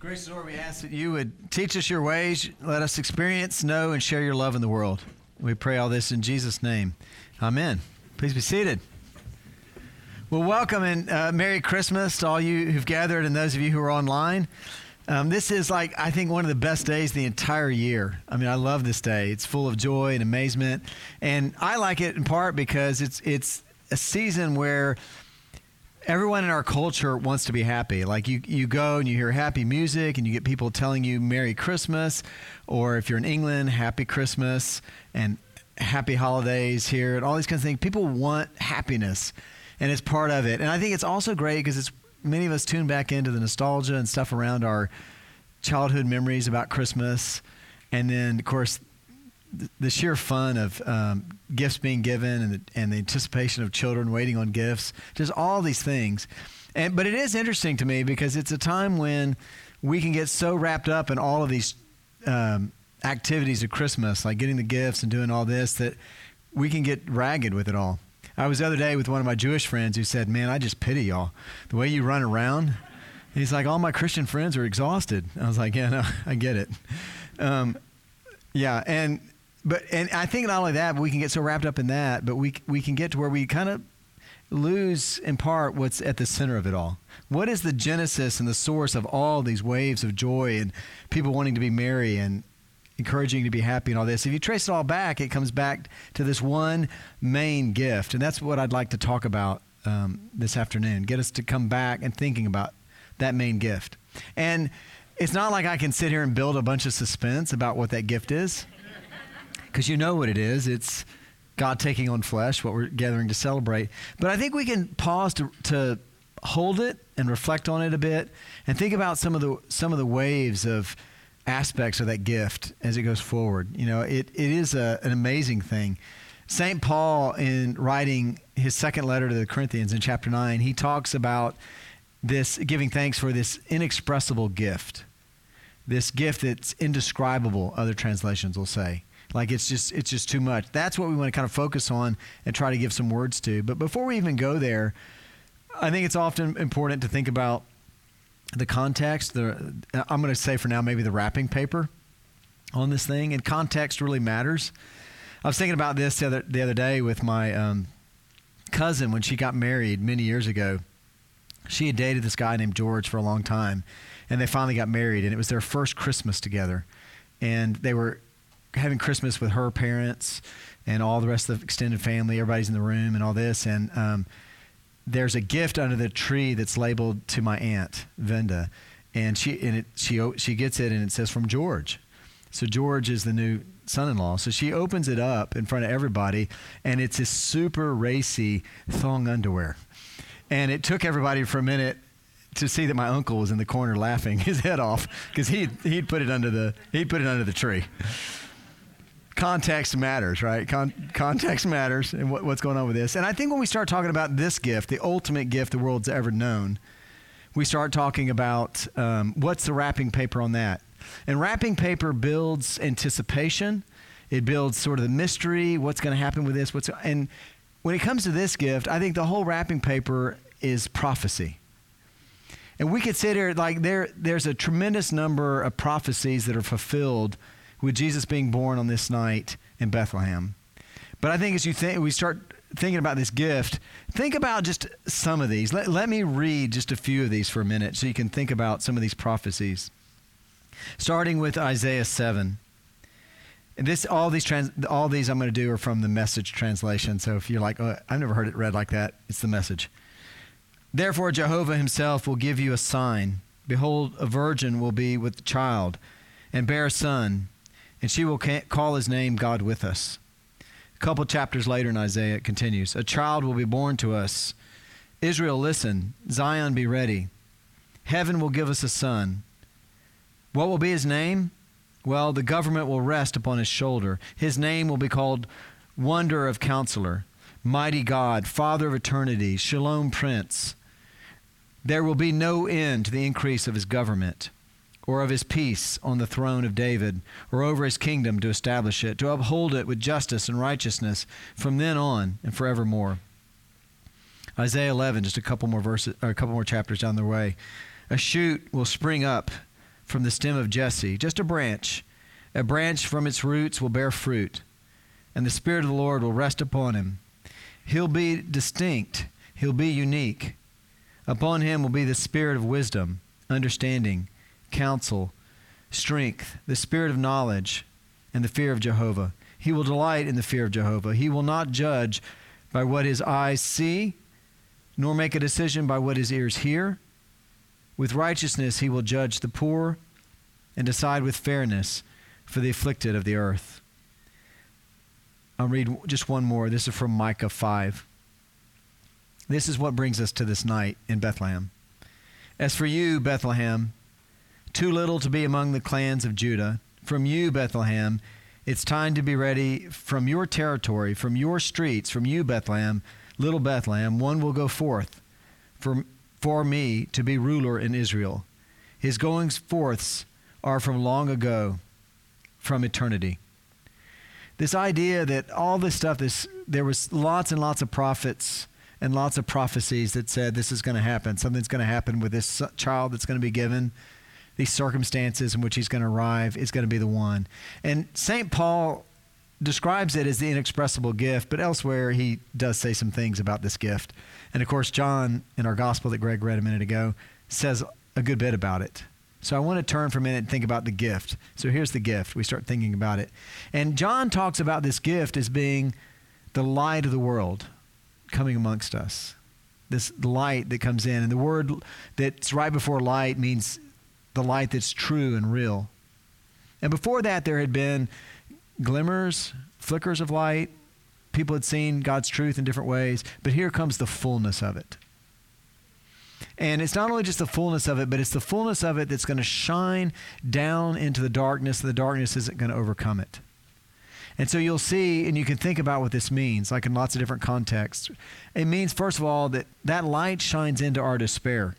Gracious Lord, we ask that you would teach us your ways, let us experience, know, and share your love in the world. We pray all this in Jesus' name. Amen. Please be seated. Well, welcome and uh, Merry Christmas to all you who've gathered and those of you who are online. Um, this is like, I think, one of the best days the entire year. I mean, I love this day. It's full of joy and amazement. And I like it in part because it's, it's a season where everyone in our culture wants to be happy. Like you, you go and you hear happy music and you get people telling you Merry Christmas, or if you're in England, Happy Christmas and Happy Holidays here and all these kinds of things. People want happiness and it's part of it. And I think it's also great because it's many of us tune back into the nostalgia and stuff around our childhood memories about Christmas, and then of course the sheer fun of um, gifts being given and the, and the anticipation of children waiting on gifts, just all these things. And, but it is interesting to me because it's a time when we can get so wrapped up in all of these um, activities of Christmas, like getting the gifts and doing all this, that we can get ragged with it all. I was the other day with one of my Jewish friends who said, Man, I just pity y'all. The way you run around. He's like, All my Christian friends are exhausted. I was like, Yeah, no, I get it. Um, yeah, and but and I think not only that, but we can get so wrapped up in that, but we we can get to where we kind of lose in part what's at the center of it all. What is the genesis and the source of all these waves of joy and people wanting to be merry and encouraging to be happy and all this. If you trace it all back, it comes back to this one main gift. And that's what I'd like to talk about um, this afternoon. Get us to come back and thinking about that main gift. And it's not like I can sit here and build a bunch of suspense about what that gift is, because you know what it is. It's God taking on flesh, what we're gathering to celebrate. But I think we can pause to, to hold it and reflect on it a bit and think about some of the some of the waves of aspects of that gift as it goes forward. You know, it, it is a, an amazing thing. St. Paul, in writing his second letter to the Corinthians in chapter 9, he talks about this giving thanks for this inexpressible gift, this gift that's indescribable, other translations will say. Like it's just it's just too much. That's what we want to kind of focus on and try to give some words to. But before we even go there, I think it's often important to think about the context, the I'm going to say for now maybe the wrapping paper on this thing, and context really matters. I was thinking about this the other the other day with my um, cousin when she got married many years ago. She had dated this guy named George for a long time, and they finally got married, and it was their first Christmas together, and they were having Christmas with her parents and all the rest of the extended family. Everybody's in the room and all this, and um, there's a gift under the tree that's labeled to my aunt Venda, and she and it, she she gets it and it says from George. So George is the new son-in-law. So she opens it up in front of everybody, and it's this super racy thong underwear. And it took everybody for a minute to see that my uncle was in the corner laughing his head off because he he'd put it under the he'd put it under the tree context matters, right? Con- context matters and what, what's going on with this. And I think when we start talking about this gift, the ultimate gift the world's ever known, we start talking about um, what's the wrapping paper on that. And wrapping paper builds anticipation. It builds sort of the mystery. What's going to happen with this? What's and when it comes to this gift, I think the whole wrapping paper is prophecy. And we could sit here like there. There's a tremendous number of prophecies that are fulfilled with Jesus being born on this night in Bethlehem. But I think as you think, we start thinking about this gift, think about just some of these. Let, let me read just a few of these for a minute so you can think about some of these prophecies. Starting with Isaiah 7. And this, all these, trans, all these I'm going to do are from the message translation. So if you're like, oh, I've never heard it read like that, it's the message. Therefore, Jehovah himself will give you a sign. Behold, a virgin will be with child and bear a son and she will call his name God with us. A couple chapters later in Isaiah, it continues A child will be born to us. Israel, listen. Zion, be ready. Heaven will give us a son. What will be his name? Well, the government will rest upon his shoulder. His name will be called Wonder of Counselor, Mighty God, Father of Eternity, Shalom Prince. There will be no end to the increase of his government or of his peace on the throne of David, or over his kingdom to establish it, to uphold it with justice and righteousness from then on and forevermore. Isaiah 11, just a couple more verses, or a couple more chapters down the way. A shoot will spring up from the stem of Jesse, just a branch. A branch from its roots will bear fruit, and the Spirit of the Lord will rest upon him. He'll be distinct, he'll be unique. Upon him will be the spirit of wisdom, understanding, counsel, strength, the spirit of knowledge, and the fear of Jehovah. He will delight in the fear of Jehovah. He will not judge by what his eyes see, nor make a decision by what his ears hear. With righteousness he will judge the poor and decide with fairness for the afflicted of the earth. I'll read just one more. This is from Micah 5. This is what brings us to this night in Bethlehem. As for you, Bethlehem, too little to be among the clans of Judah, from you, Bethlehem, it's time to be ready from your territory, from your streets, from you, Bethlehem, little Bethlehem, one will go forth for, for me to be ruler in Israel. His goings forths are from long ago, from eternity. This idea that all this stuff, this, there was lots and lots of prophets and lots of prophecies that said this is going to happen. Something's going to happen with this child that's going to be given. These circumstances in which he's going to arrive is going to be the one. And St. Paul describes it as the inexpressible gift, but elsewhere he does say some things about this gift. And of course, John, in our gospel that Greg read a minute ago, says a good bit about it. So I want to turn for a minute and think about the gift. So here's the gift. We start thinking about it. And John talks about this gift as being the light of the world coming amongst us. This light that comes in. And the word that's right before light means the light that's true and real. And before that, there had been glimmers, flickers of light. People had seen God's truth in different ways. But here comes the fullness of it. And it's not only just the fullness of it, but it's the fullness of it that's going to shine down into the darkness, and the darkness isn't going to overcome it. And so you'll see, and you can think about what this means, like in lots of different contexts. It means, first of all, that that light shines into our despair.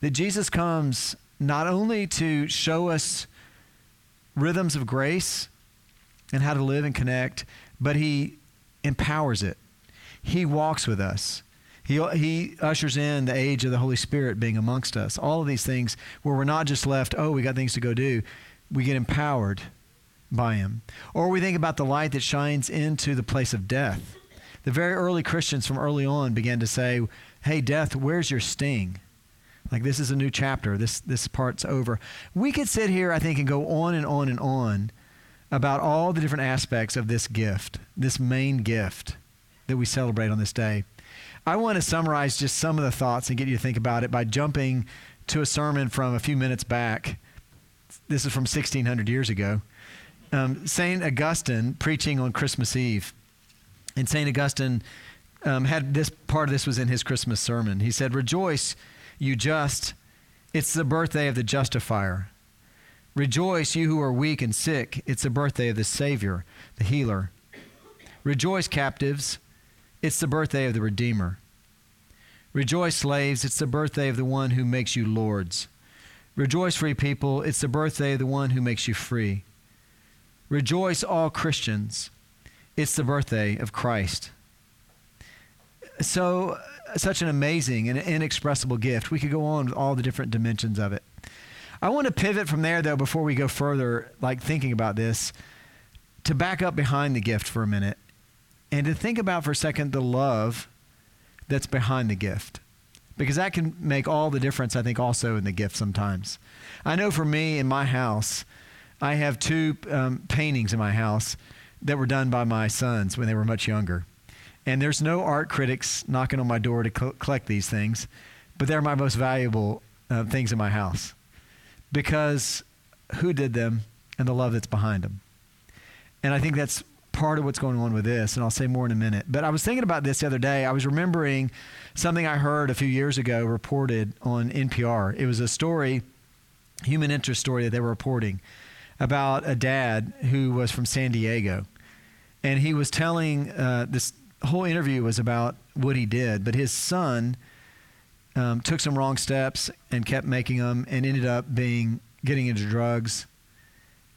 That Jesus comes not only to show us rhythms of grace and how to live and connect, but he empowers it. He walks with us. He, he ushers in the age of the Holy Spirit being amongst us. All of these things where we're not just left, oh, we got things to go do. We get empowered by Him. Or we think about the light that shines into the place of death. The very early Christians from early on began to say, hey, death, where's your sting? Like this is a new chapter. This this part's over. We could sit here, I think, and go on and on and on about all the different aspects of this gift, this main gift that we celebrate on this day. I want to summarize just some of the thoughts and get you to think about it by jumping to a sermon from a few minutes back. This is from 1600 years ago um, St. Augustine preaching on Christmas Eve. And St. Augustine um, had this part of this was in his Christmas sermon. He said, Rejoice, you just, it's the birthday of the justifier. Rejoice, you who are weak and sick, it's the birthday of the Savior, the healer. Rejoice, captives, it's the birthday of the Redeemer. Rejoice, slaves, it's the birthday of the one who makes you lords. Rejoice, free people, it's the birthday of the one who makes you free. Rejoice, all Christians. It's the birthday of Christ. So, such an amazing and inexpressible gift. We could go on with all the different dimensions of it. I want to pivot from there, though, before we go further, like thinking about this, to back up behind the gift for a minute and to think about for a second the love that's behind the gift. Because that can make all the difference, I think, also in the gift sometimes. I know for me in my house, I have two um, paintings in my house that were done by my sons when they were much younger. And there's no art critics knocking on my door to co- collect these things, but they're my most valuable uh, things in my house because who did them and the love that's behind them. And I think that's part of what's going on with this, and I'll say more in a minute. But I was thinking about this the other day. I was remembering something I heard a few years ago reported on NPR. It was a story, human interest story that they were reporting about a dad who was from San Diego, and he was telling uh, this whole interview was about what he did, but his son um, took some wrong steps and kept making them, and ended up being getting into drugs.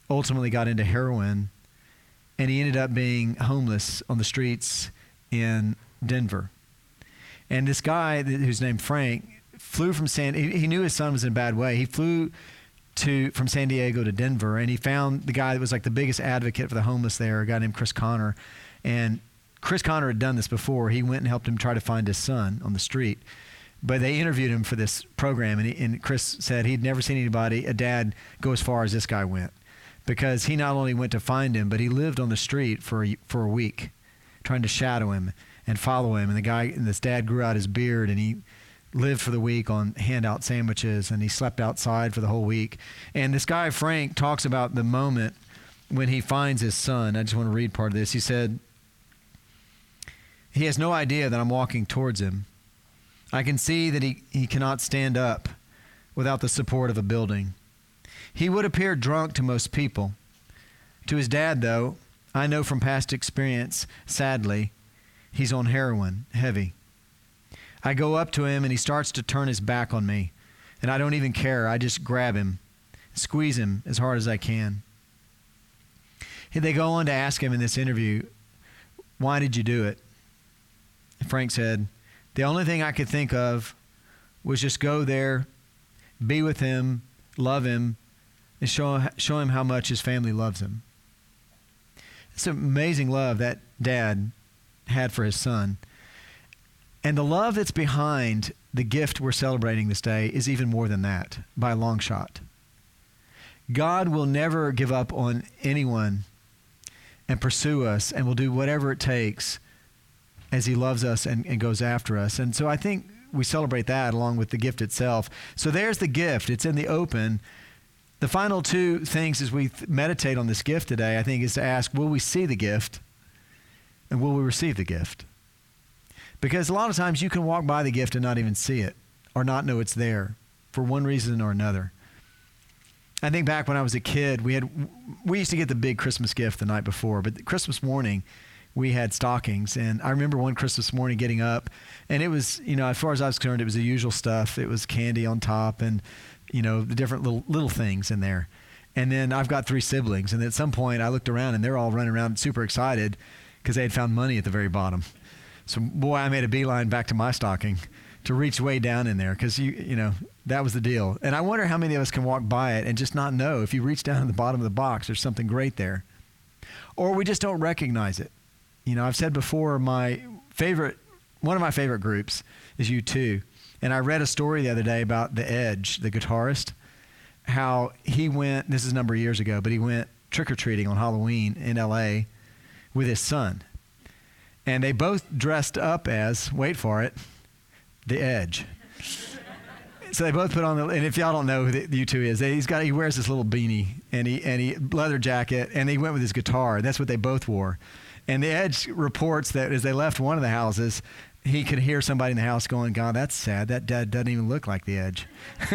Ultimately, got into heroin, and he ended up being homeless on the streets in Denver. And this guy, who's named Frank, flew from San. He, he knew his son was in a bad way. He flew to from San Diego to Denver, and he found the guy that was like the biggest advocate for the homeless there, a guy named Chris Connor, and Chris Connor had done this before. He went and helped him try to find his son on the street. But they interviewed him for this program, and, he, and Chris said he'd never seen anybody, a dad, go as far as this guy went. Because he not only went to find him, but he lived on the street for a, for a week, trying to shadow him and follow him. And the guy, and this dad grew out his beard, and he lived for the week on handout sandwiches, and he slept outside for the whole week. And this guy, Frank, talks about the moment when he finds his son. I just want to read part of this. He said, He has no idea that I'm walking towards him I can see that he, he cannot stand up without the support of a building. He would appear drunk to most people. To his dad, though, I know from past experience, sadly, he's on heroin, heavy. I go up to him and he starts to turn his back on me, and I don't even care. I just grab him, squeeze him as hard as I can. They go on to ask him in this interview, Why did you do it? Frank said, the only thing I could think of was just go there, be with him, love him, and show, show him how much his family loves him. It's an amazing love that dad had for his son. And the love that's behind the gift we're celebrating this day is even more than that by a long shot. God will never give up on anyone and pursue us and will do whatever it takes as he loves us and, and goes after us. And so I think we celebrate that along with the gift itself. So there's the gift, it's in the open. The final two things as we th- meditate on this gift today, I think, is to ask will we see the gift and will we receive the gift? Because a lot of times you can walk by the gift and not even see it or not know it's there for one reason or another. I think back when I was a kid, we had we used to get the big Christmas gift the night before, but Christmas morning, we had stockings. And I remember one Christmas morning getting up, and it was, you know, as far as I was concerned, it was the usual stuff. It was candy on top and, you know, the different little little things in there. And then I've got three siblings, and at some point I looked around and they're all running around super excited because they had found money at the very bottom. So boy, I made a beeline back to my stocking to reach way down in there because you you know that was the deal. And I wonder how many of us can walk by it and just not know if you reach down to the bottom of the box, there's something great there, or we just don't recognize it. You know, I've said before, my favorite, one of my favorite groups is U2. And I read a story the other day about The Edge, the guitarist, how he went, this is a number of years ago, but he went trick or treating on Halloween in LA with his son. And they both dressed up as, wait for it, The Edge. so they both put on the, and if y'all don't know who the U2 is, he's got, he wears this little beanie and he, and he, leather jacket, and he went with his guitar. That's what they both wore. And the Edge reports that as they left one of the houses, he could hear somebody in the house going, God, that's sad. That dad doesn't even look like the Edge.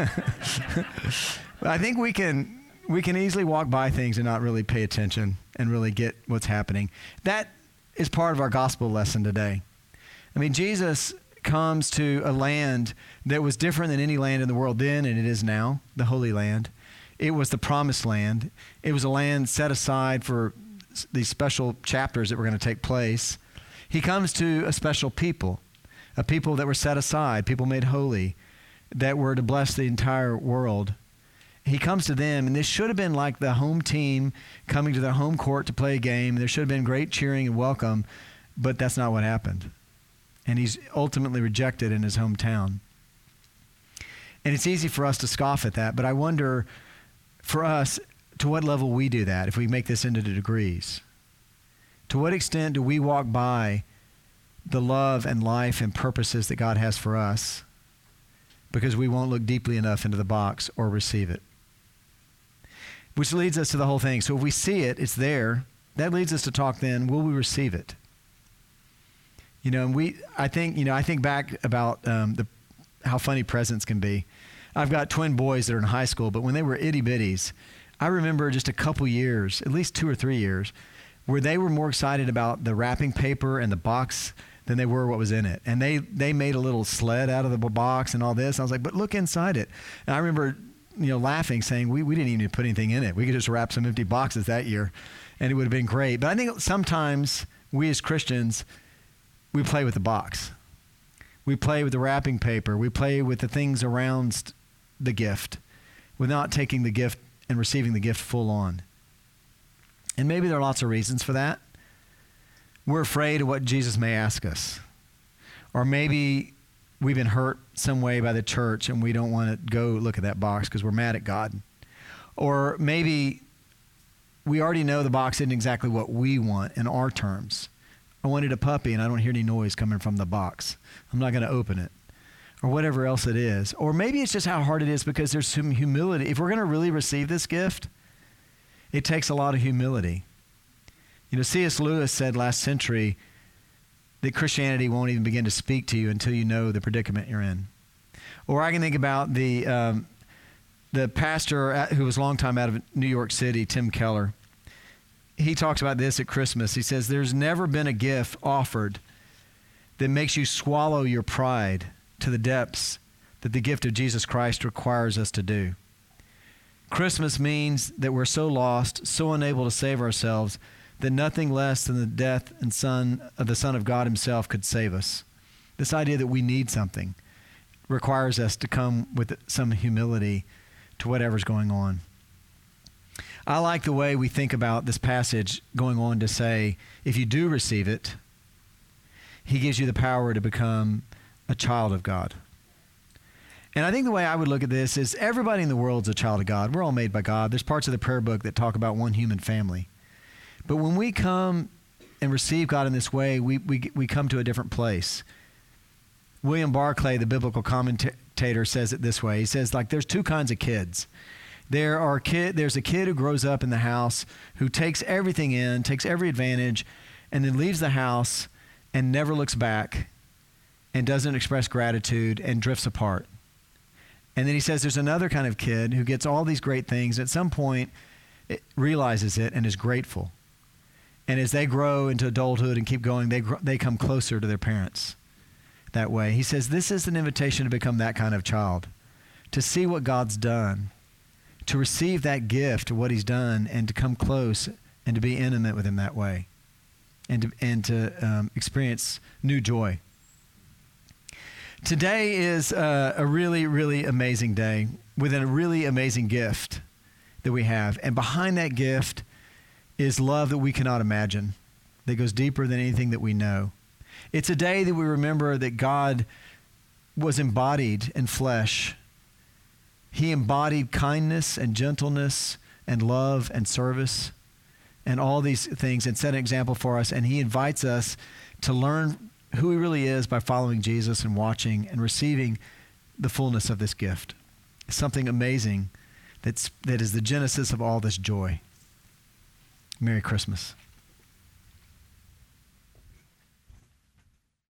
I think we can we can easily walk by things and not really pay attention and really get what's happening. That is part of our gospel lesson today. I mean, Jesus comes to a land that was different than any land in the world then and it is now, the Holy Land. It was the promised land. It was a land set aside for these special chapters that were going to take place, he comes to a special people, a people that were set aside, people made holy, that were to bless the entire world. He comes to them, and this should have been like the home team coming to their home court to play a game. There should have been great cheering and welcome, but that's not what happened. And he's ultimately rejected in his hometown. And it's easy for us to scoff at that, but I wonder for us, to what level we do that if we make this into degrees. To what extent do we walk by the love and life and purposes that God has for us because we won't look deeply enough into the box or receive it? Which leads us to the whole thing. So if we see it, it's there. That leads us to talk then, will we receive it? You know, and we, I think, you know, I think back about um, the, how funny presents can be. I've got twin boys that are in high school, but when they were itty bitties, I remember just a couple years, at least two or three years, where they were more excited about the wrapping paper and the box than they were what was in it. And they, they made a little sled out of the box and all this. I was like, but look inside it. And I remember, you know, laughing, saying, we, we didn't even put anything in it. We could just wrap some empty boxes that year and it would have been great. But I think sometimes we as Christians, we play with the box. We play with the wrapping paper. We play with the things around the gift without taking the gift and receiving the gift full on. And maybe there are lots of reasons for that. We're afraid of what Jesus may ask us. Or maybe we've been hurt some way by the church and we don't want to go look at that box because we're mad at God. Or maybe we already know the box isn't exactly what we want in our terms. I wanted a puppy and I don't hear any noise coming from the box. I'm not going to open it. Or whatever else it is. Or maybe it's just how hard it is because there's some humility. If we're going to really receive this gift, it takes a lot of humility. You know, C.S. Lewis said last century that Christianity won't even begin to speak to you until you know the predicament you're in. Or I can think about the um, the pastor at, who was a long time out of New York City, Tim Keller. He talks about this at Christmas. He says, "There's never been a gift offered that makes you swallow your pride to the depths that the gift of Jesus Christ requires us to do." Christmas means that we're so lost, so unable to save ourselves, that nothing less than the death and son of the Son of God Himself could save us. This idea that we need something requires us to come with some humility to whatever's going on. I like the way we think about this passage going on to say, if you do receive it, He gives you the power to become a child of God. And I think the way I would look at this is everybody in the world is a child of God. We're all made by God. There's parts of the prayer book that talk about one human family. But when we come and receive God in this way, we, we, we come to a different place. William Barclay, the biblical commentator, says it this way. He says, like, there's two kinds of kids. There are kid, there's a kid who grows up in the house who takes everything in, takes every advantage, and then leaves the house and never looks back and doesn't express gratitude and drifts apart. And then he says there's another kind of kid who gets all these great things. At some point, it realizes it and is grateful. And as they grow into adulthood and keep going, they, they come closer to their parents that way. He says this is an invitation to become that kind of child, to see what God's done, to receive that gift what He's done, and to come close and to be intimate with Him that way, and to, and to um, experience new joy. Today is a, a really, really amazing day with a really amazing gift that we have. And behind that gift is love that we cannot imagine, that goes deeper than anything that we know. It's a day that we remember that God was embodied in flesh. He embodied kindness and gentleness and love and service and all these things and set an example for us. And He invites us to learn who he really is by following Jesus and watching and receiving the fullness of this gift. something amazing that's, that is the genesis of all this joy. Merry Christmas.